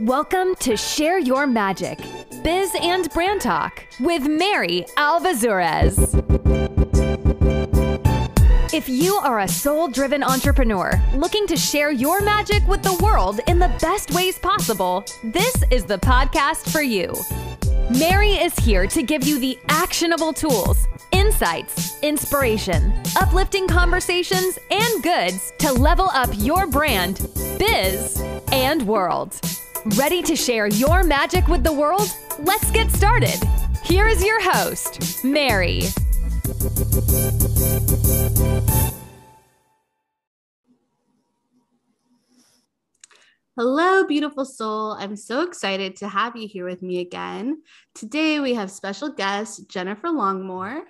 Welcome to Share Your Magic, Biz and Brand Talk with Mary Alvazurez. If you are a soul driven entrepreneur looking to share your magic with the world in the best ways possible, this is the podcast for you. Mary is here to give you the actionable tools, insights, inspiration, uplifting conversations, and goods to level up your brand, biz, and world. Ready to share your magic with the world? Let's get started. Here is your host, Mary. Hello, beautiful soul. I'm so excited to have you here with me again. Today, we have special guest Jennifer Longmore.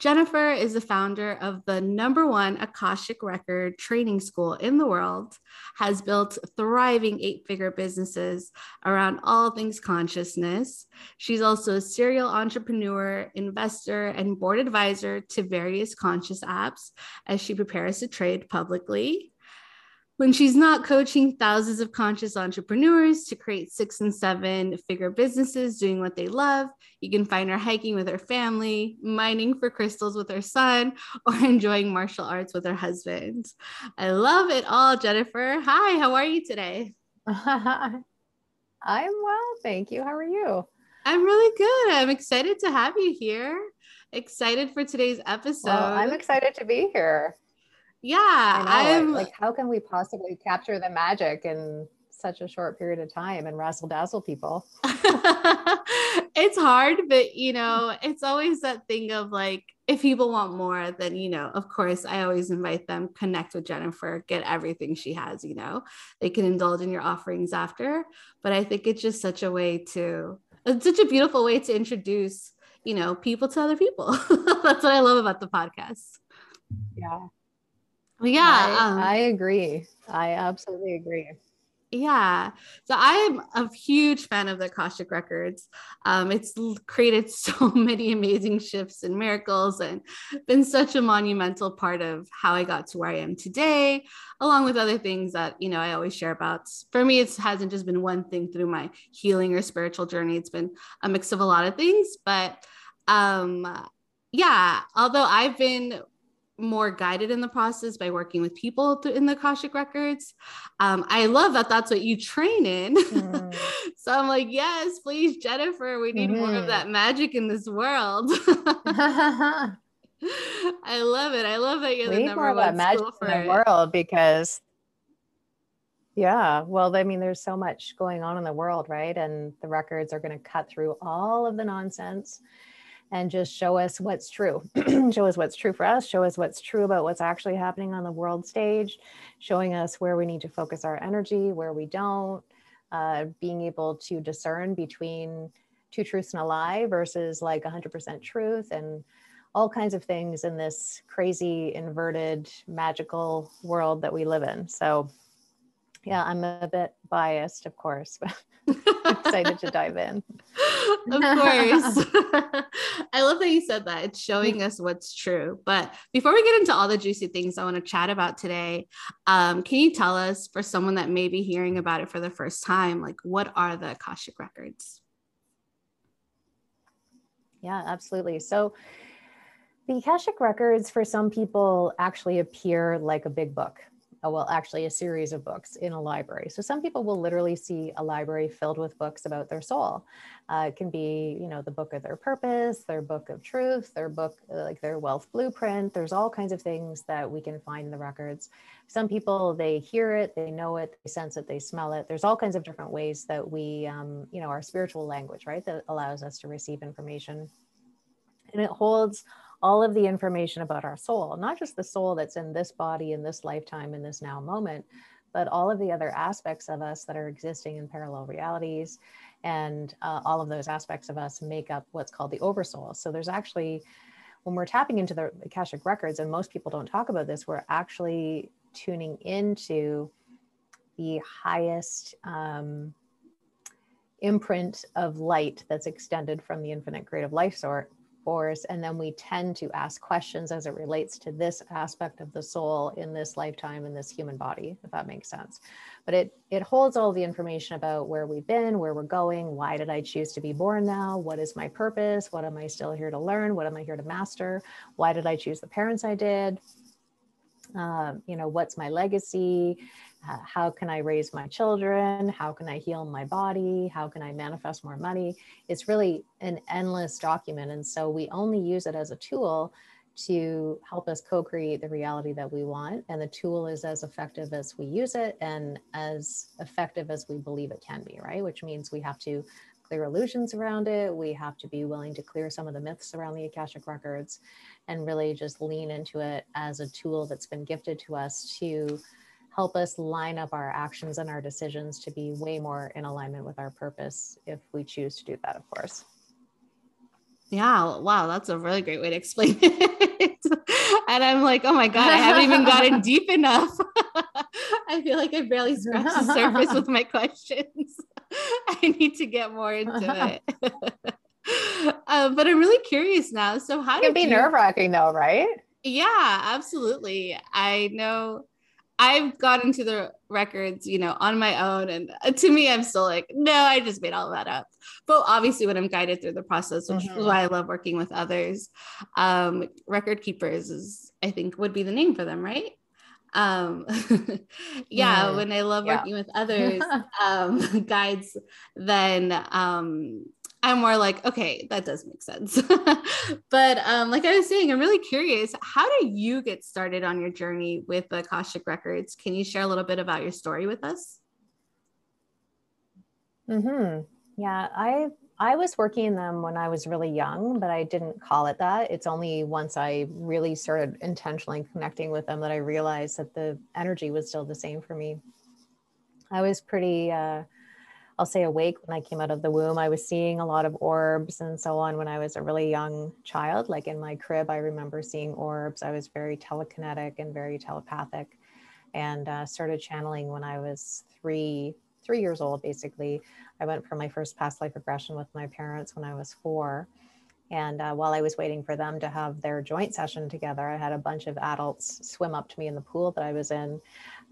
Jennifer is the founder of the number one Akashic Record training school in the world, has built thriving eight figure businesses around all things consciousness. She's also a serial entrepreneur, investor, and board advisor to various conscious apps as she prepares to trade publicly when she's not coaching thousands of conscious entrepreneurs to create six and seven figure businesses doing what they love, you can find her hiking with her family, mining for crystals with her son, or enjoying martial arts with her husband. I love it all, Jennifer. Hi, how are you today? I'm well, thank you. How are you? I'm really good. I'm excited to have you here. Excited for today's episode. Well, I'm excited to be here yeah i'm like how can we possibly capture the magic in such a short period of time and razzle dazzle people? It's hard but you know it's always that thing of like if people want more then you know of course i always invite them connect with jennifer get everything she has you know. They can indulge in your offerings after but i think it's just such a way to it's such a beautiful way to introduce you know people to other people. That's what i love about the podcast. Yeah yeah, I, um, I agree. I absolutely agree. Yeah. So I'm a huge fan of the Akashic Records. Um, it's created so many amazing shifts and miracles and been such a monumental part of how I got to where I am today, along with other things that, you know, I always share about. For me, it hasn't just been one thing through my healing or spiritual journey. It's been a mix of a lot of things. But um, yeah, although I've been more guided in the process by working with people in the Akashic records. Um, I love that that's what you train in. Mm. so I'm like, yes, please, Jennifer, we need mm-hmm. more of mm-hmm. that magic in this world. I love it. I love that you're we the number more of that magic in the it. world because yeah, well, I mean, there's so much going on in the world, right? And the records are going to cut through all of the nonsense and just show us what's true. show us what's true for us, show us what's true about what's actually happening on the world stage, showing us where we need to focus our energy, where we don't, uh, being able to discern between two truths and a lie versus like 100% truth and all kinds of things in this crazy, inverted, magical world that we live in. So, yeah, I'm a bit biased, of course, but excited to dive in. Of course. I love that you said that. It's showing us what's true. But before we get into all the juicy things I want to chat about today, um, can you tell us, for someone that may be hearing about it for the first time, like what are the Akashic records? Yeah, absolutely. So, the Akashic records for some people actually appear like a big book well, actually a series of books in a library. So some people will literally see a library filled with books about their soul. Uh, it can be, you know, the book of their purpose, their book of truth, their book, uh, like their wealth blueprint. There's all kinds of things that we can find in the records. Some people, they hear it, they know it, they sense it, they smell it. There's all kinds of different ways that we, um, you know, our spiritual language, right, that allows us to receive information. And it holds all of the information about our soul, not just the soul that's in this body, in this lifetime, in this now moment, but all of the other aspects of us that are existing in parallel realities. And uh, all of those aspects of us make up what's called the oversoul. So there's actually, when we're tapping into the Akashic records, and most people don't talk about this, we're actually tuning into the highest um, imprint of light that's extended from the infinite creative life source force and then we tend to ask questions as it relates to this aspect of the soul in this lifetime in this human body if that makes sense. But it it holds all the information about where we've been where we're going why did i choose to be born now what is my purpose what am i still here to learn what am i here to master why did i choose the parents i did um, you know what's my legacy uh, how can I raise my children? How can I heal my body? How can I manifest more money? It's really an endless document. And so we only use it as a tool to help us co create the reality that we want. And the tool is as effective as we use it and as effective as we believe it can be, right? Which means we have to clear illusions around it. We have to be willing to clear some of the myths around the Akashic Records and really just lean into it as a tool that's been gifted to us to help us line up our actions and our decisions to be way more in alignment with our purpose if we choose to do that, of course. Yeah, wow, that's a really great way to explain it. and I'm like, oh my God, I haven't even gotten deep enough. I feel like I barely scratched the surface with my questions. I need to get more into it. uh, but I'm really curious now. So, how it can be you... nerve wracking, though, right? Yeah, absolutely. I know I've gotten to the records, you know, on my own. And uh, to me, I'm still like, no, I just made all that up. But obviously, when I'm guided through the process, which mm-hmm. is why I love working with others, um, record keepers is, I think, would be the name for them, right? Um, yeah, when I love yeah. working with others, um, guides, then um, I'm more like, okay, that does make sense. but um, like I was saying, I'm really curious. How do you get started on your journey with the Akashic Records? Can you share a little bit about your story with us? mm-hmm Yeah, I I was working in them when I was really young, but I didn't call it that. It's only once I really started intentionally connecting with them that I realized that the energy was still the same for me. I was pretty. Uh, I'll say awake when I came out of the womb. I was seeing a lot of orbs and so on when I was a really young child. Like in my crib, I remember seeing orbs. I was very telekinetic and very telepathic and uh, started channeling when I was three, three years old, basically. I went for my first past life regression with my parents when I was four. And uh, while I was waiting for them to have their joint session together, I had a bunch of adults swim up to me in the pool that I was in,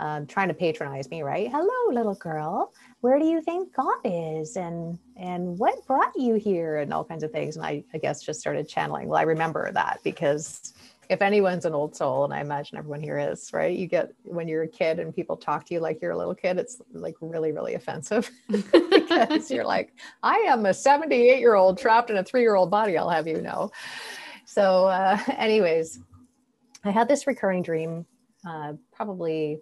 um, trying to patronize me, right? Hello, little girl. Where do you think God is? And and what brought you here? And all kinds of things. And I, I guess just started channeling. Well, I remember that because if anyone's an old soul, and I imagine everyone here is, right? You get when you're a kid and people talk to you like you're a little kid, it's like really, really offensive because you're like, I am a 78 year old trapped in a three year old body, I'll have you know. So, uh, anyways, I had this recurring dream uh, probably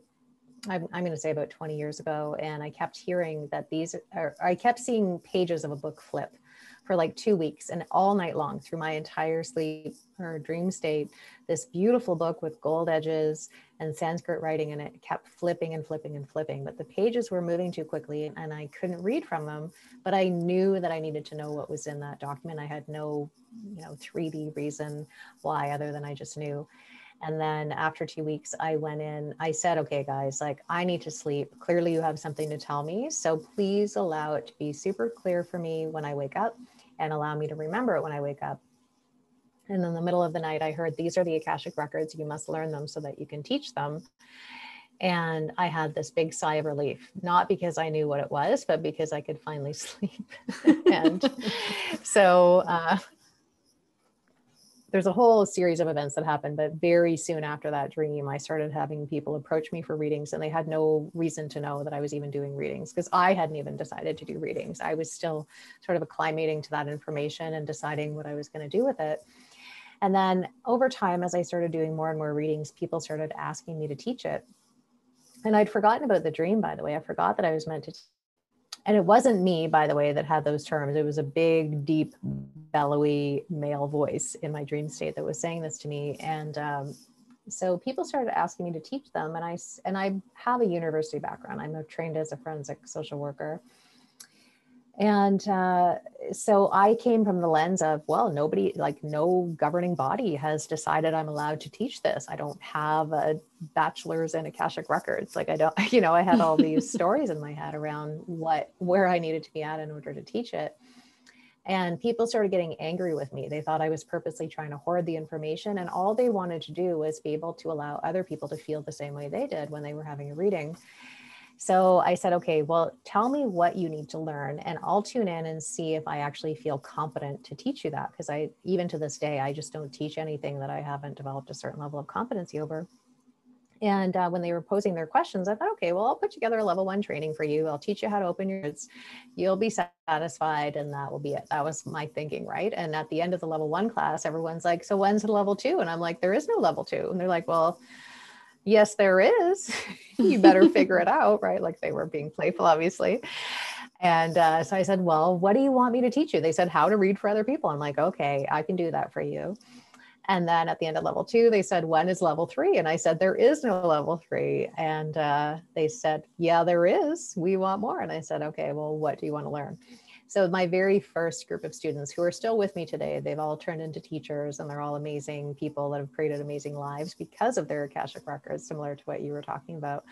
I'm, I'm going to say about 20 years ago, and I kept hearing that these are, I kept seeing pages of a book flip for like two weeks and all night long through my entire sleep or dream state. This beautiful book with gold edges and Sanskrit writing, and it kept flipping and flipping and flipping. But the pages were moving too quickly and I couldn't read from them. But I knew that I needed to know what was in that document. I had no, you know, 3D reason why other than I just knew. And then after two weeks, I went in, I said, okay, guys, like I need to sleep. Clearly, you have something to tell me. So please allow it to be super clear for me when I wake up and allow me to remember it when I wake up. And in the middle of the night, I heard these are the Akashic records. You must learn them so that you can teach them. And I had this big sigh of relief, not because I knew what it was, but because I could finally sleep. and so uh, there's a whole series of events that happened, but very soon after that dream, I started having people approach me for readings, and they had no reason to know that I was even doing readings because I hadn't even decided to do readings. I was still sort of acclimating to that information and deciding what I was going to do with it. And then over time, as I started doing more and more readings, people started asking me to teach it. And I'd forgotten about the dream, by the way. I forgot that I was meant to and it wasn't me by the way that had those terms. It was a big deep bellowy male voice in my dream state that was saying this to me. And um, so people started asking me to teach them. And i and i have a university background. I'm trained as a forensic social worker and uh, so I came from the lens of, well, nobody, like no governing body has decided I'm allowed to teach this. I don't have a bachelor's in Akashic records. Like I don't, you know, I had all these stories in my head around what, where I needed to be at in order to teach it. And people started getting angry with me. They thought I was purposely trying to hoard the information. And all they wanted to do was be able to allow other people to feel the same way they did when they were having a reading. So I said, okay, well, tell me what you need to learn, and I'll tune in and see if I actually feel competent to teach you that. Because I, even to this day, I just don't teach anything that I haven't developed a certain level of competency over. And uh, when they were posing their questions, I thought, okay, well, I'll put together a level one training for you. I'll teach you how to open your. You'll be satisfied, and that will be it. That was my thinking, right? And at the end of the level one class, everyone's like, so when's the level two? And I'm like, there is no level two. And they're like, well, yes, there is. you better figure it out, right? Like they were being playful, obviously. And uh, so I said, well, what do you want me to teach you? They said, how to read for other people. I'm like, okay, I can do that for you. And then at the end of level two, they said, when is level three? And I said, there is no level three. And uh, they said, yeah, there is. We want more. And I said, okay, well, what do you want to learn? So my very first group of students who are still with me today, they've all turned into teachers and they're all amazing people that have created amazing lives because of their Akashic records, similar to what you were talking about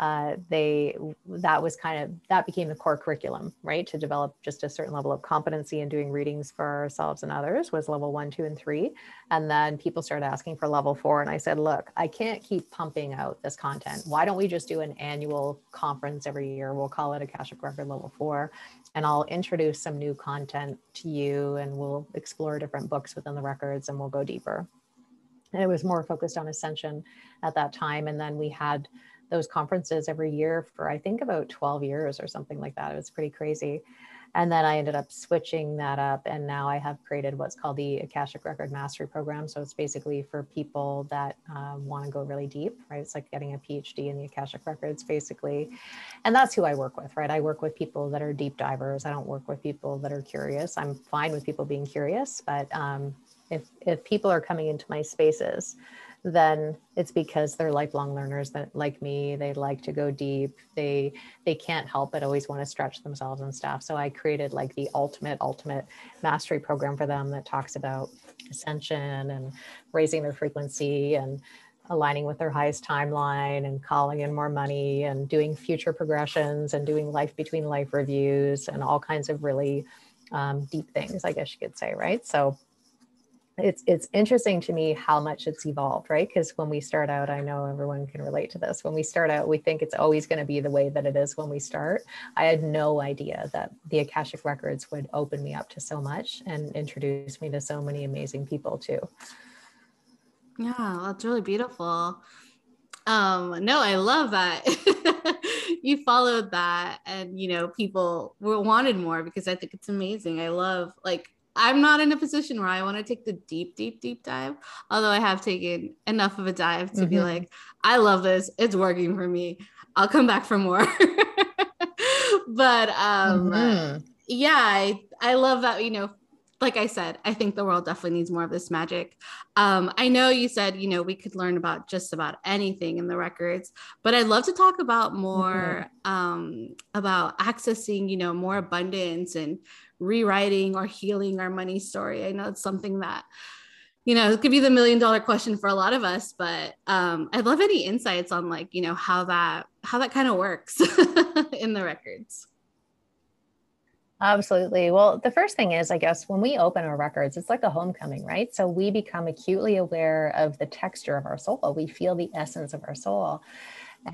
uh, they that was kind of that became the core curriculum right? To develop just a certain level of competency in doing readings for ourselves and others was level one two and three. And then people started asking for level four and i said look i can't keep pumping out this content. Why don't we just do an annual conference every year? We'll call it a akashic record level four and i'll introduce some new content to you and we'll explore different books within the records and we'll go deeper. And it was more focused on ascension at that time and then we had those conferences every year for I think about 12 years or something like that. It was pretty crazy. And then I ended up switching that up. And now I have created what's called the Akashic Record Mastery Program. So it's basically for people that um, want to go really deep, right? It's like getting a PhD in the Akashic Records, basically. And that's who I work with, right? I work with people that are deep divers. I don't work with people that are curious. I'm fine with people being curious, but um, if, if people are coming into my spaces, then it's because they're lifelong learners that like me they like to go deep. They they can't help but always want to stretch themselves and stuff. So i created like the ultimate ultimate mastery program for them that talks about ascension and raising their frequency and aligning with their highest timeline and calling in more money and doing future progressions and doing life between life reviews and all kinds of really um, deep things i guess you could say right? So it's it's interesting to me how much it's evolved right? Because when we start out i know everyone can relate to this. When we start out we think it's always going to be the way that it is when we start. I had no idea that the akashic records would open me up to so much and introduce me to so many amazing people too. Yeah that's really beautiful. Um no i love that you followed that and you know people were wanted more because i think it's amazing. I love like I'm not in a position where I want to take the deep, deep, deep dive. Although I have taken enough of a dive to mm-hmm. be like, I love this. It's working for me. I'll come back for more. but um, mm-hmm. yeah, I, I love that, you know, like I said, I think the world definitely needs more of this magic. Um, I know you said, you know, we could learn about just about anything in the records, but I'd love to talk about more mm-hmm. um, about accessing, you know, more abundance and rewriting or healing our money story. I know it's something that, you know, it could be the million dollar question for a lot of us, but um, I'd love any insights on like, you know, how that how that kind of works in the records. Absolutely. Well, the first thing is, I guess, when we open our records, it's like a homecoming, right? So we become acutely aware of the texture of our soul. We feel the essence of our soul.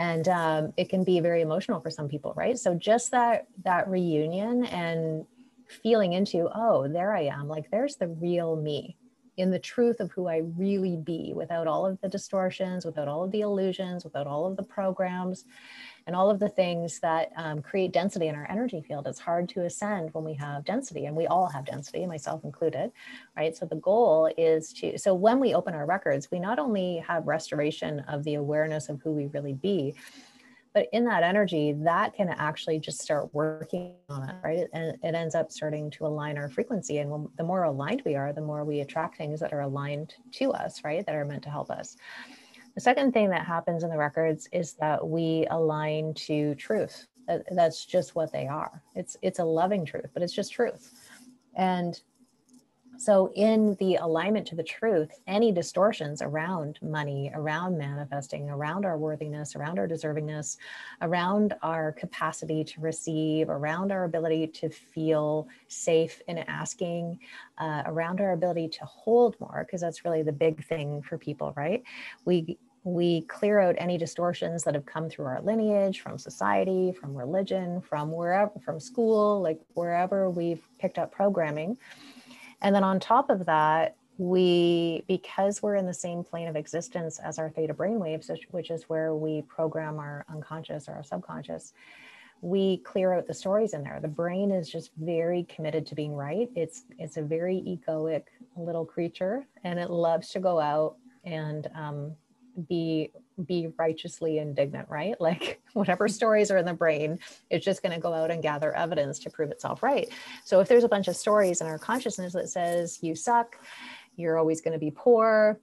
And um, it can be very emotional for some people, right? So just that that reunion and feeling into, oh, there I am, like there's the real me in the truth of who I really be without all of the distortions, without all of the illusions, without all of the programs and all of the things that um, create density in our energy field. It's hard to ascend when we have density, and we all have density, myself included, right? So the goal is to, so when we open our records, we not only have restoration of the awareness of who we really be, but in that energy that can actually just start working on it right and it ends up starting to align our frequency and when, the more aligned we are the more we attract things that are aligned to us right that are meant to help us the second thing that happens in the records is that we align to truth. That's just what they are. It's it's a loving truth but it's just truth. And So, in the alignment to the truth, any distortions around money, around manifesting, around our worthiness, around our deservingness, around our capacity to receive, around our ability to feel safe in asking, uh, around our ability to hold more, because that's really the big thing for people, right? We we clear out any distortions that have come through our lineage from society from religion from wherever from school like wherever we've picked up programming and then on top of that, we, because we're in the same plane of existence as our theta brainwaves, which is where we program our unconscious or our subconscious, we clear out the stories in there. The brain is just very committed to being right. It's it's a very egoic little creature, and it loves to go out and um, be be righteously indignant, right? Like whatever stories are in the brain, it's just going to go out and gather evidence to prove itself right. So if there's a bunch of stories in our consciousness that says you suck, you're always going to be poor,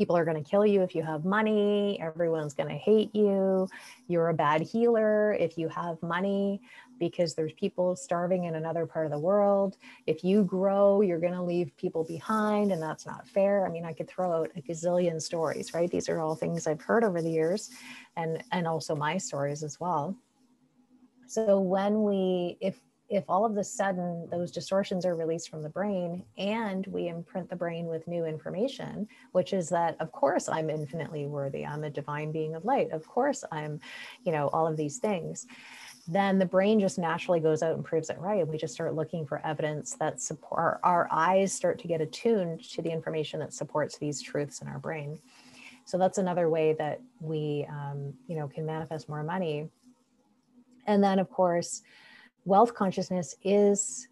people are going to kill you if you have money, everyone's going to hate you, you're a bad healer if you have money, because there's people starving in another part of the world. If you grow, you're going to leave people behind, and that's not fair. I mean, I could throw out a gazillion stories, right? These are all things I've heard over the years, and and also my stories as well. So when we, if if all of a sudden those distortions are released from the brain and we imprint the brain with new information, which is that, of course, I'm infinitely worthy. I'm a divine being of light. Of course, I'm, you know, all of these things then the brain just naturally goes out and proves it right. And we just start looking for evidence that support our eyes start to get attuned to the information that supports these truths in our brain. So that's another way that we, um, you know, can manifest more money. And then, of course, wealth consciousness is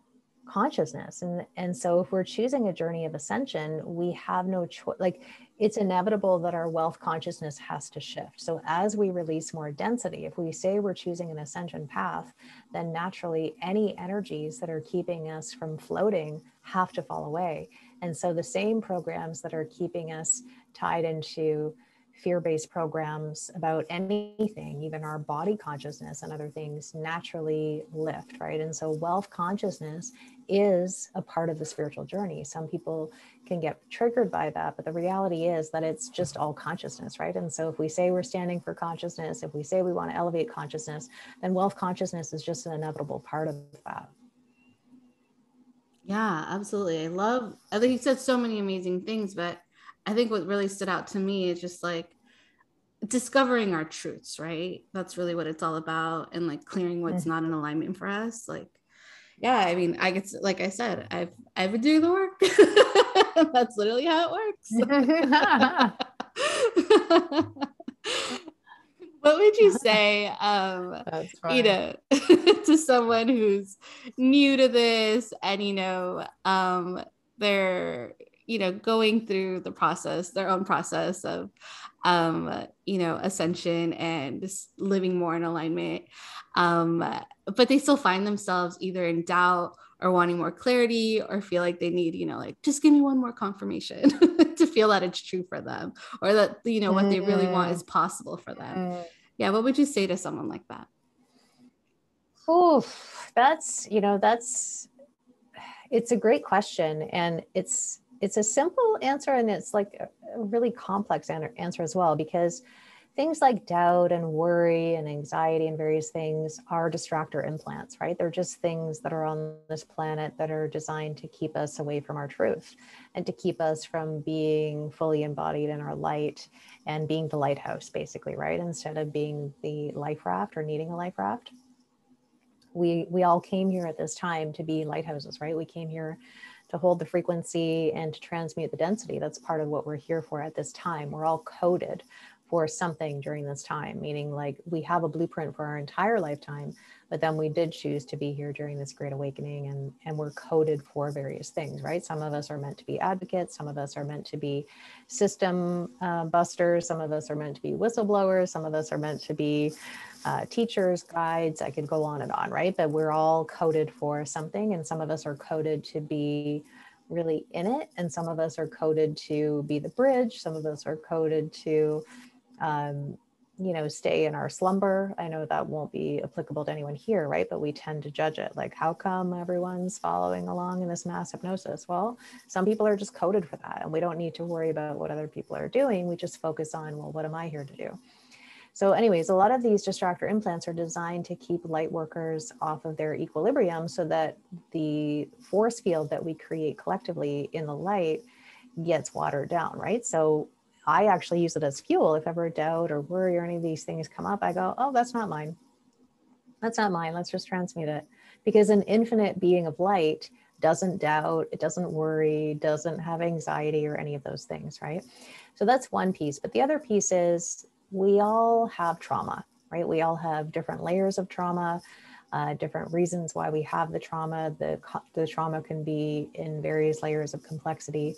consciousness and and so if we're choosing a journey of ascension we have no choice like it's inevitable that our wealth consciousness has to shift. So, as we release more density, if we say we're choosing an ascension path, then naturally any energies that are keeping us from floating have to fall away. And so, the same programs that are keeping us tied into fear based programs about anything, even our body consciousness and other things, naturally lift, right? And so, wealth consciousness is a part of the spiritual journey. Some people can get triggered by that, but the reality is that it's just all consciousness, right? And so, if we say we're standing for consciousness, if we say we want to elevate consciousness, then wealth consciousness is just an inevitable part of that. Yeah, absolutely. I love, I think you said so many amazing things, but I think what really stood out to me is just like discovering our truths, right? That's really what it's all about. And like clearing what's mm-hmm. not in alignment for us. Like, yeah, I mean, I get like I said, I've I've been doing the work. That's literally how it works. what would you say um you know to someone who's new to this and you know um they're you know going through the process their own process of um you know ascension and just living more in alignment. Um but they still find themselves either in doubt or wanting more clarity or feel like they need you know like just give me one more confirmation to feel that it's true for them or that you know what they really want is possible for them. Mm. yeah what would you say to someone like that? Oh that's you know that's it's a great question and it's it's a simple answer and it's like a really complex answer as well because things like doubt and worry and anxiety and various things are distractor implants right? They're just things that are on this planet that are designed to keep us away from our truth and to keep us from being fully embodied in our light and being the lighthouse basically right? Instead of being the life raft or needing a life raft. We we all came here at this time to be lighthouses right? We came here to hold the frequency and to transmute the density. That's part of what we're here for at this time. We're all coded for something during this time, meaning like we have a blueprint for our entire lifetime, but then we did choose to be here during this great awakening and, and we're coded for various things, right? Some of us are meant to be advocates, some of us are meant to be system uh, busters, some of us are meant to be whistleblowers, some of us are meant to be uh, teachers, guides, I could go on and on, right? But we're all coded for something, and some of us are coded to be really in it, and some of us are coded to be the bridge, some of us are coded to, um, you know, stay in our slumber. I know that won't be applicable to anyone here, right? But we tend to judge it like, how come everyone's following along in this mass hypnosis? Well, some people are just coded for that, and we don't need to worry about what other people are doing. We just focus on, well, what am I here to do? So, anyways, a lot of these distractor implants are designed to keep light workers off of their equilibrium so that the force field that we create collectively in the light gets watered down, right? So, I actually use it as fuel. If ever doubt or worry or any of these things come up, I go, oh, that's not mine. That's not mine. Let's just transmute it. Because an infinite being of light doesn't doubt, it doesn't worry, doesn't have anxiety or any of those things, right? So that's one piece. But the other piece is we all have trauma, right? We all have different layers of trauma. Uh, different reasons why we have the trauma. The, the trauma can be in various layers of complexity.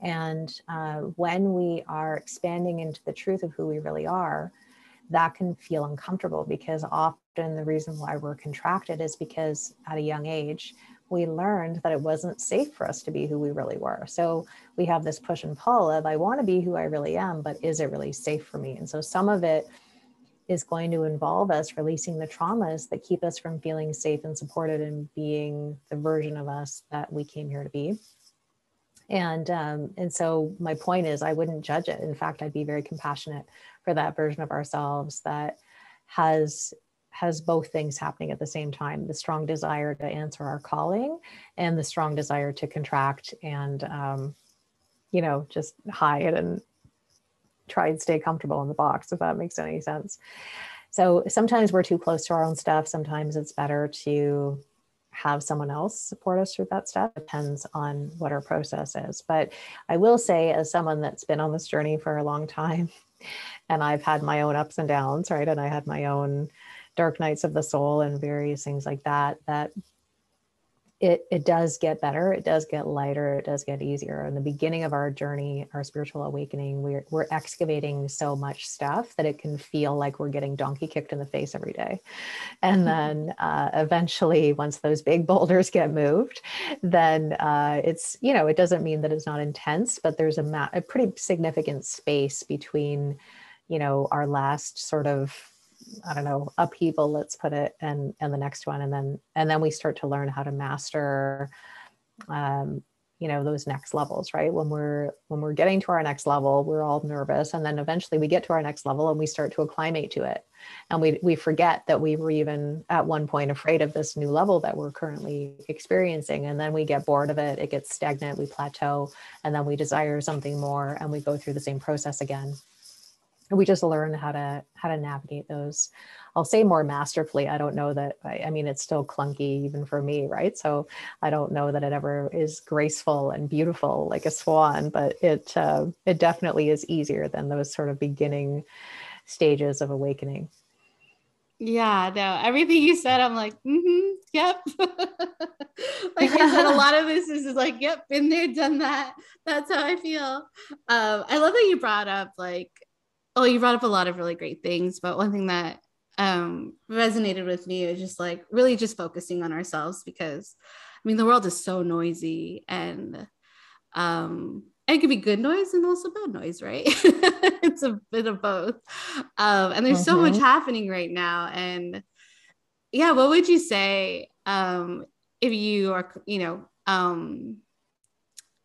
And uh, when we are expanding into the truth of who we really are, that can feel uncomfortable because often the reason why we're contracted is because at a young age, we learned that it wasn't safe for us to be who we really were. So we have this push and pull of, I want to be who I really am, but is it really safe for me? And so some of it is going to involve us releasing the traumas that keep us from feeling safe and supported and being the version of us that we came here to be and um, and so my point is i wouldn't judge it. In fact i'd be very compassionate for that version of ourselves that has has both things happening at the same time the strong desire to answer our calling and the strong desire to contract and um, you know just hide and try and stay comfortable in the box if that makes any sense. So sometimes we're too close to our own stuff. Sometimes it's better to have someone else support us through that step. Depends on what our process is. But i will say as someone that's been on this journey for a long time and i've had my own ups and downs right? And i had my own dark nights of the soul and various things like that that it it does get better it does get lighter it does get easier. In the beginning of our journey our spiritual awakening we're we're excavating so much stuff that it can feel like we're getting donkey kicked in the face every day. And then uh, eventually once those big boulders get moved then uh, it's you know it doesn't mean that it's not intense but there's a, ma- a pretty significant space between you know our last sort of I don't know, upheaval, let's put it, and and the next one, and then and then we start to learn how to master, um, you know, those next levels, right? When we're when we're getting to our next level, we're all nervous, and then eventually we get to our next level and we start to acclimate to it, and we we forget that we were even at one point afraid of this new level that we're currently experiencing, and then we get bored of it, it gets stagnant, we plateau, and then we desire something more, and we go through the same process again we just learn how to how to navigate those. I'll say more masterfully i don't know that I, I, mean it's still clunky even for me right? So i don't know that it ever is graceful and beautiful like a swan but it uh, it definitely is easier than those sort of beginning stages of awakening. Yeah no everything you said i'm like mm-hmm, yep. Like i said a lot of this is, is like yep been there done that. That's how i feel. Um i love that you brought up like oh, you brought up a lot of really great things, but one thing that um, resonated with me is just like really just focusing on ourselves because I mean the world is so noisy and um, it can be good noise and also bad noise, right? it's a bit of both. Um, and there's mm-hmm. so much mm-hmm. happening right now. And yeah, what would you say um, if you are, you know, um,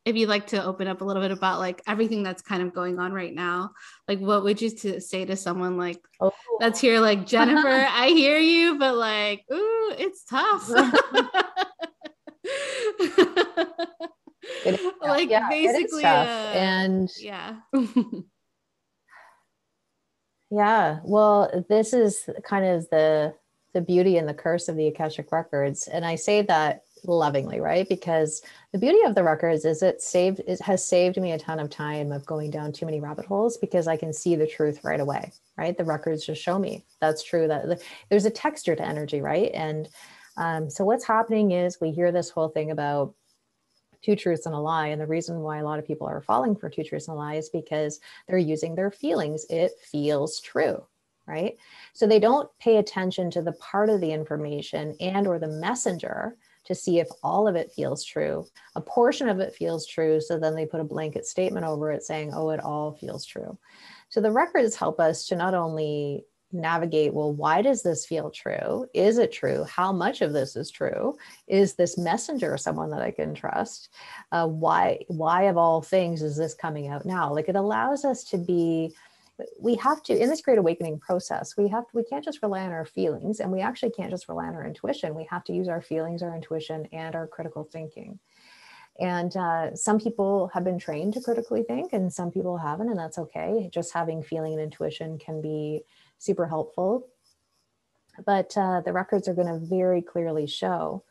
if you'd like to open up a little bit about like everything that's kind of going on right now like what would you to say to someone like oh. that's here like jennifer i hear you but like ooh it's tough. Like yeah, basically uh, and yeah. Yeah well this is kind of the the beauty and the curse of the akashic records and i say that lovingly, right? Because the beauty of the records is it saved it has saved me a ton of time of going down too many rabbit holes because I can see the truth right away, right? The records just show me that's true. That the, there's a texture to energy, right? And um, so what's happening is we hear this whole thing about two truths and a lie. And the reason why a lot of people are falling for two truths and a lie is because they're using their feelings. It feels true, right? So they don't pay attention to the part of the information and or the messenger to see if all of it feels true. A portion of it feels true. So then they put a blanket statement over it saying, oh, it all feels true. So the records help us to not only navigate well why does this feel true is it true how much of this is true is this messenger someone that i can trust uh, why why of all things is this coming out now like it allows us to be we have to in this great awakening process we have we can't just rely on our feelings and we actually can't just rely on our intuition. We have to use our feelings our intuition and our critical thinking. And uh, some people have been trained to critically think and some people haven't and that's okay. Just having feeling and intuition can be super helpful. But uh, the records are going to very clearly show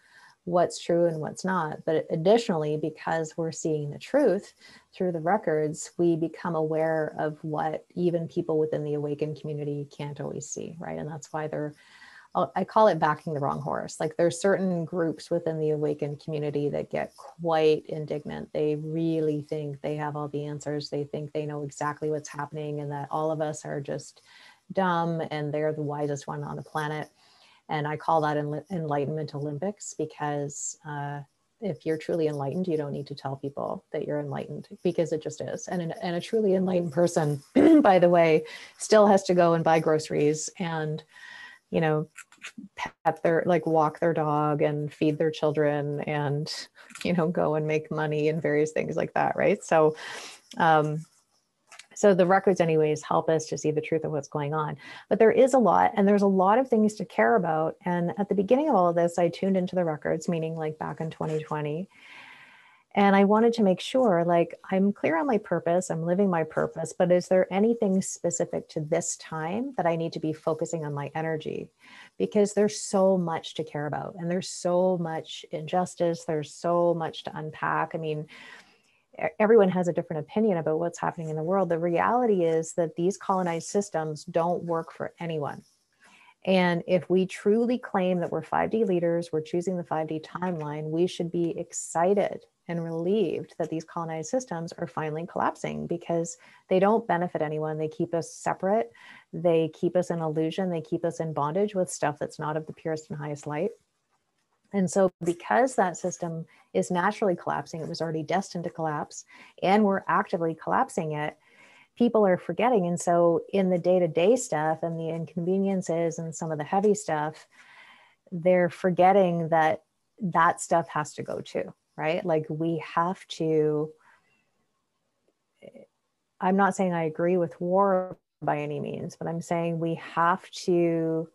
what's true and what's not. But additionally, because we're seeing the truth through the records, we become aware of what even people within the awakened community can't always see, right? And that's why they're, I call it backing the wrong horse. Like there's certain groups within the awakened community that get quite indignant. They really think they have all the answers. They think they know exactly what's happening and that all of us are just dumb and they're the wisest one on the planet and I call that enlightenment Olympics because uh, if you're truly enlightened, you don't need to tell people that you're enlightened because it just is. And, an, and a truly enlightened person, by the way, still has to go and buy groceries and, you know, pet their, like walk their dog and feed their children and, you know, go and make money and various things like that. Right. So, um, so the records, anyways, help us to see the truth of what's going on. But there is a lot, and there's a lot of things to care about. And at the beginning of all of this, I tuned into the records, meaning like back in 2020. And I wanted to make sure, like, I'm clear on my purpose, I'm living my purpose, but is there anything specific to this time that I need to be focusing on my energy? Because there's so much to care about, and there's so much injustice, there's so much to unpack. I mean, everyone has a different opinion about what's happening in the world. The reality is that these colonized systems don't work for anyone. And if we truly claim that we're 5D leaders, we're choosing the 5D timeline, we should be excited and relieved that these colonized systems are finally collapsing because they don't benefit anyone. They keep us separate, they keep us in illusion, they keep us in bondage with stuff that's not of the purest and highest light. And so, because that system is naturally collapsing, it was already destined to collapse, and we're actively collapsing it, people are forgetting. And so, in the day to day stuff and the inconveniences and some of the heavy stuff, they're forgetting that that stuff has to go too, right? Like, we have to. I'm not saying I agree with war by any means, but I'm saying we have to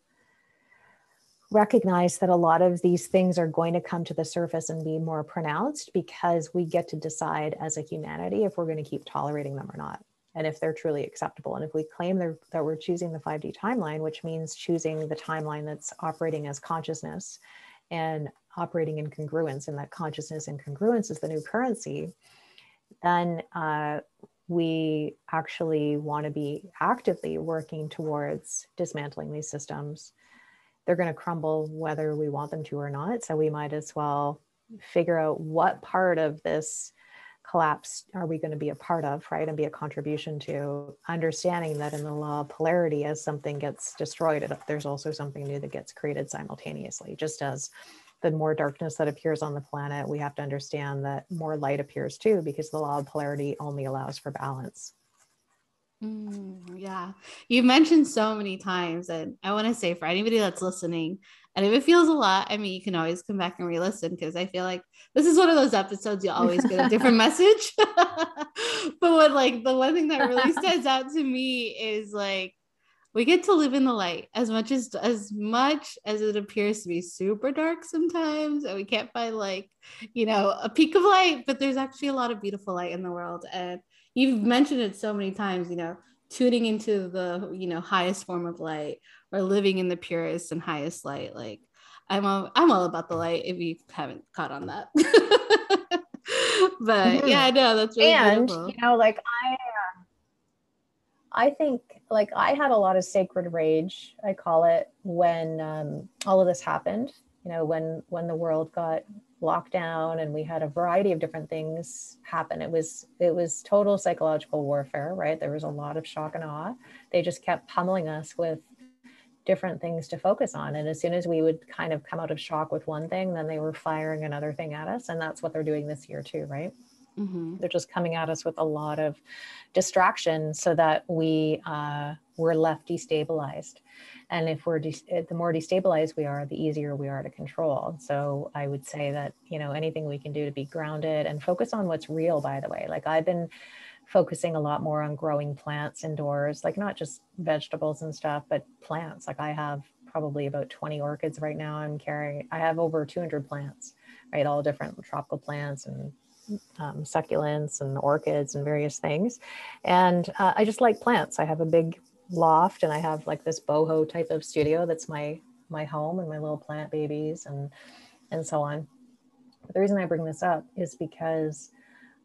recognize that a lot of these things are going to come to the surface and be more pronounced because we get to decide as a humanity if we're going to keep tolerating them or not and if they're truly acceptable. And if we claim that we're choosing the 5d timeline which means choosing the timeline that's operating as consciousness and operating in congruence and that consciousness and congruence is the new currency then uh, we actually want to be actively working towards dismantling these systems they're going to crumble whether we want them to or not. So we might as well figure out what part of this collapse are we going to be a part of, right? And be a contribution to understanding that in the law of polarity, as something gets destroyed, there's also something new that gets created simultaneously. Just as the more darkness that appears on the planet, we have to understand that more light appears too, because the law of polarity only allows for balance. Mm, yeah, you've mentioned so many times, and I want to say for anybody that's listening, and if it feels a lot, I mean, you can always come back and re-listen because I feel like this is one of those episodes you always get a different message. but what like the one thing that really stands out to me is like we get to live in the light as much as as much as it appears to be super dark sometimes and we can't find like you know a peak of light but there's actually a lot of beautiful light in the world and you've mentioned it so many times, you know, tuning into the, you know, highest form of light or living in the purest and highest light. Like I'm all, I'm all about the light if you haven't caught on that. but mm-hmm. yeah, I know that's really and beautiful. you know, like I, uh, I think like I had a lot of sacred rage, I call it, when um, all of this happened. You know, when when the world got lockdown and we had a variety of different things happen. It was it was total psychological warfare right? There was a lot of shock and awe. They just kept pummeling us with different things to focus on. And as soon as we would kind of come out of shock with one thing then they were firing another thing at us. And that's what they're doing this year too right? Mm-hmm. They're just coming at us with a lot of distraction so that we uh, we're left destabilized. And if we're de- the more destabilized we are, the easier we are to control. So I would say that you know anything we can do to be grounded and focus on what's real. By the way, like I've been focusing a lot more on growing plants indoors, like not just vegetables and stuff, but plants. Like I have probably about 20 orchids right now. I'm carrying. I have over 200 plants, right? All different tropical plants and um, succulents and orchids and various things. And uh, I just like plants. I have a big loft and I have like this boho type of studio that's my my home and my little plant babies and and so on. But the reason I bring this up is because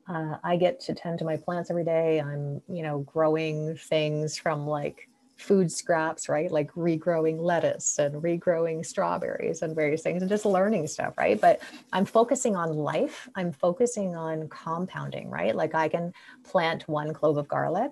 uh, I get to tend to my plants every day. I'm you know growing things from like food scraps, right? Like regrowing lettuce and regrowing strawberries and various things and just learning stuff, right? But I'm focusing on life. I'm focusing on compounding, right? Like I can plant one clove of garlic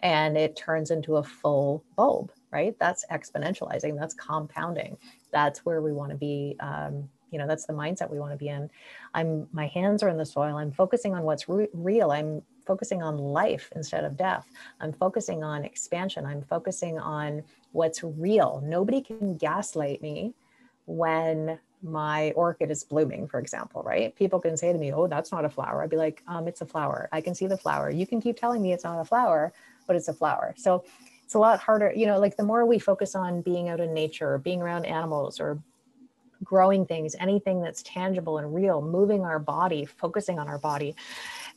and it turns into a full bulb, right? That's exponentializing, that's compounding. That's where we want to be. Um, you know, that's the mindset we want to be in. I'm my hands are in the soil. I'm focusing on what's re- real. I'm focusing on life instead of death. I'm focusing on expansion. I'm focusing on what's real. Nobody can gaslight me when my orchid is blooming, for example, right? People can say to me, Oh, that's not a flower. I'd be like, um, It's a flower. I can see the flower. You can keep telling me it's not a flower, but it's a flower. So it's a lot harder, you know, like the more we focus on being out in nature, or being around animals, or growing things, anything that's tangible and real, moving our body, focusing on our body,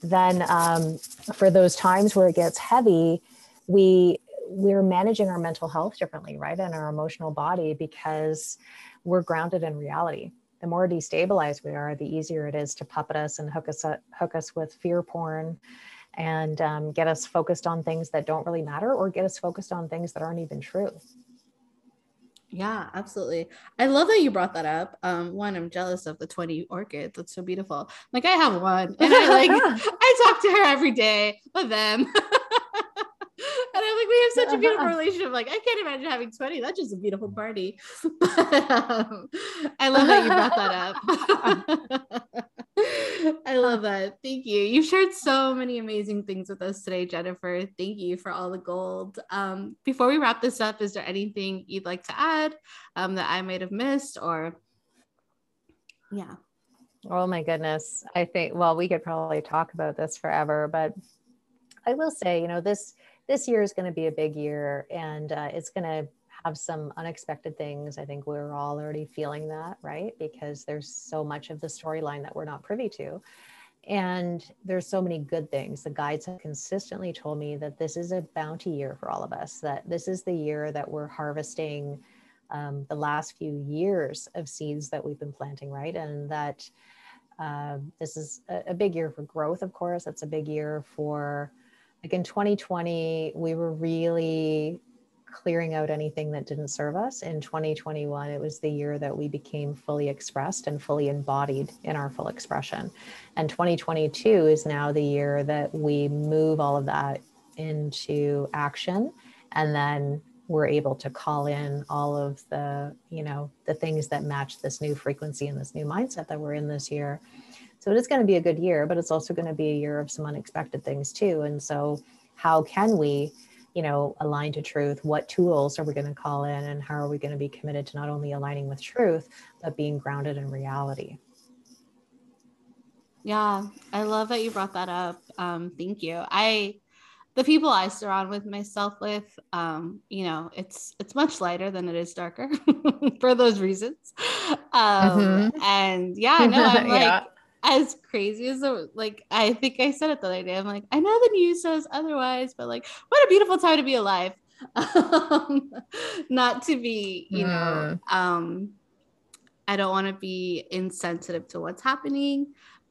then um, for those times where it gets heavy, we we're managing our mental health differently, right? And our emotional body because we're grounded in reality. The more destabilized we are, the easier it is to puppet us and hook us up, hook us with fear porn and um, get us focused on things that don't really matter or get us focused on things that aren't even true. Yeah, absolutely. I love that you brought that up. Um, one, I'm jealous of the 20 orchids. That's so beautiful. Like I have one and I like I talk to her every day of them. and I'm like, we have such a beautiful relationship. Like, I can't imagine having 20. That's just a beautiful party. um, I love that you brought that up. I love that. Thank you. You've shared so many amazing things with us today, Jennifer. Thank you for all the gold. Um, before we wrap this up, is there anything you'd like to add um, that I might have missed or? Yeah. Oh my goodness. I think, well, we could probably talk about this forever, but I will say, you know, this this year is going to be a big year and uh, it's going to have some unexpected things. I think we're all already feeling that, right? Because there's so much of the storyline that we're not privy to. And there's so many good things. The guides have consistently told me that this is a bounty year for all of us, that this is the year that we're harvesting um, the last few years of seeds that we've been planting, right? And that uh, this is a, a big year for growth, of course. It's a big year for, like in 2020, we were really clearing out anything that didn't serve us. In 2021, it was the year that we became fully expressed and fully embodied in our full expression. And 2022 is now the year that we move all of that into action and then we're able to call in all of the you know the things that match this new frequency and this new mindset that we're in this year so it is going to be a good year but it's also going to be a year of some unexpected things too and so how can we you know, align to truth? What tools are we going to call in and how are we going to be committed to not only aligning with truth, but being grounded in reality? Yeah, I love that you brought that up. Um, thank you. I, the people I surround with myself with, um, you know, it's it's much lighter than it is darker for those reasons. Um, mm-hmm. And yeah, no, I'm like, yeah as crazy as the like I think I said it the other day. I'm like, I know the news says otherwise, but like what a beautiful time to be alive. um, not to be, you know, um I don't want to be insensitive to what's happening,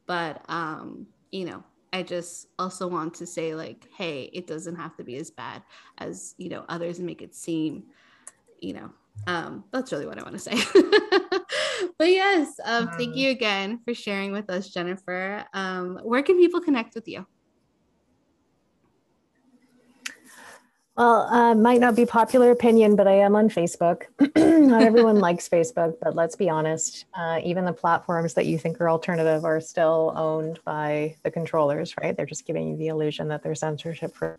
but um, you know, I just also want to say like, hey, it doesn't have to be as bad as, you know, others make it seem, you know. Um, that's really what I want to say. but yes, um, thank you again for sharing with us, Jennifer. Um, where can people connect with you? Well, uh, might not be popular opinion, but I am on Facebook. not everyone likes Facebook, but let's be honest. Uh, even the platforms that you think are alternative are still owned by the controllers, right? They're just giving you the illusion that they're censorship free.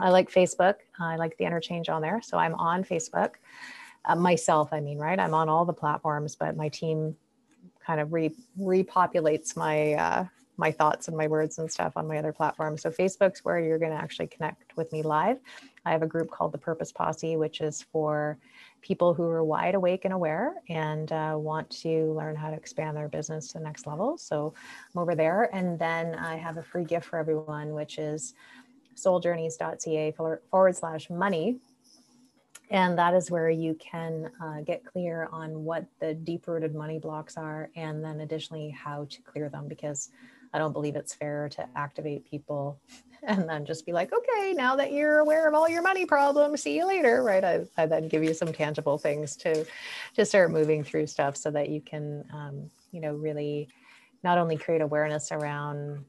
I like Facebook. I like the interchange on there. So I'm on Facebook. Uh, myself, I mean, right? I'm on all the platforms, but my team kind of re- repopulates my uh, my thoughts and my words and stuff on my other platforms. So Facebook's where you're going to actually connect with me live. I have a group called the Purpose Posse, which is for people who are wide awake and aware and uh, want to learn how to expand their business to the next level. So I'm over there. And then I have a free gift for everyone, which is souljourneys.ca forward slash money. And that is where you can uh, get clear on what the deep rooted money blocks are, and then additionally how to clear them because I don't believe it's fair to activate people and then just be like, okay, now that you're aware of all your money problems, see you later, right? I, I then give you some tangible things to to start moving through stuff so that you can, um, you know, really not only create awareness around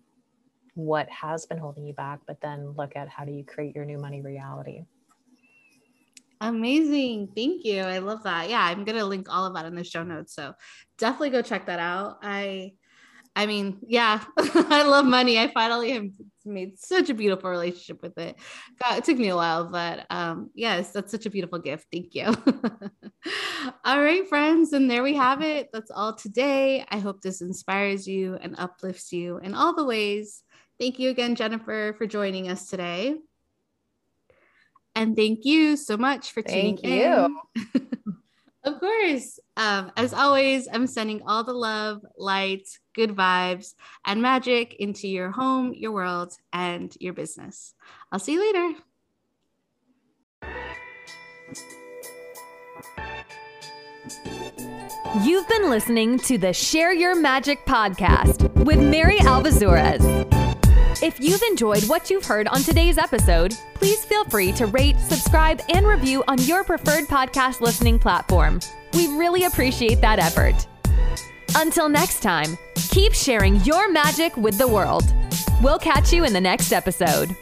what has been holding you back, but then look at how do you create your new money reality. Amazing. Thank you. I love that. Yeah, I'm going to link all of that in the show notes. So definitely go check that out. I I mean, yeah, I love money. I finally have made such a beautiful relationship with it. God, it took me a while, but um, yes, that's such a beautiful gift. Thank you. all right, friends, and there we have it. That's all today. I hope this inspires you and uplifts you in all the ways. Thank you again, Jennifer, for joining us today. And thank you so much for tuning thank you. in. Of course. Um, as always, I'm sending all the love, light, good vibes, and magic into your home, your world, and your business. I'll see you later. You've been listening to the Share Your Magic podcast with Mary Alvazurez. If you've enjoyed what you've heard on today's episode, please feel free to rate, subscribe, and review on your preferred podcast listening platform. We really appreciate that effort. Until next time, keep sharing your magic with the world. We'll catch you in the next episode.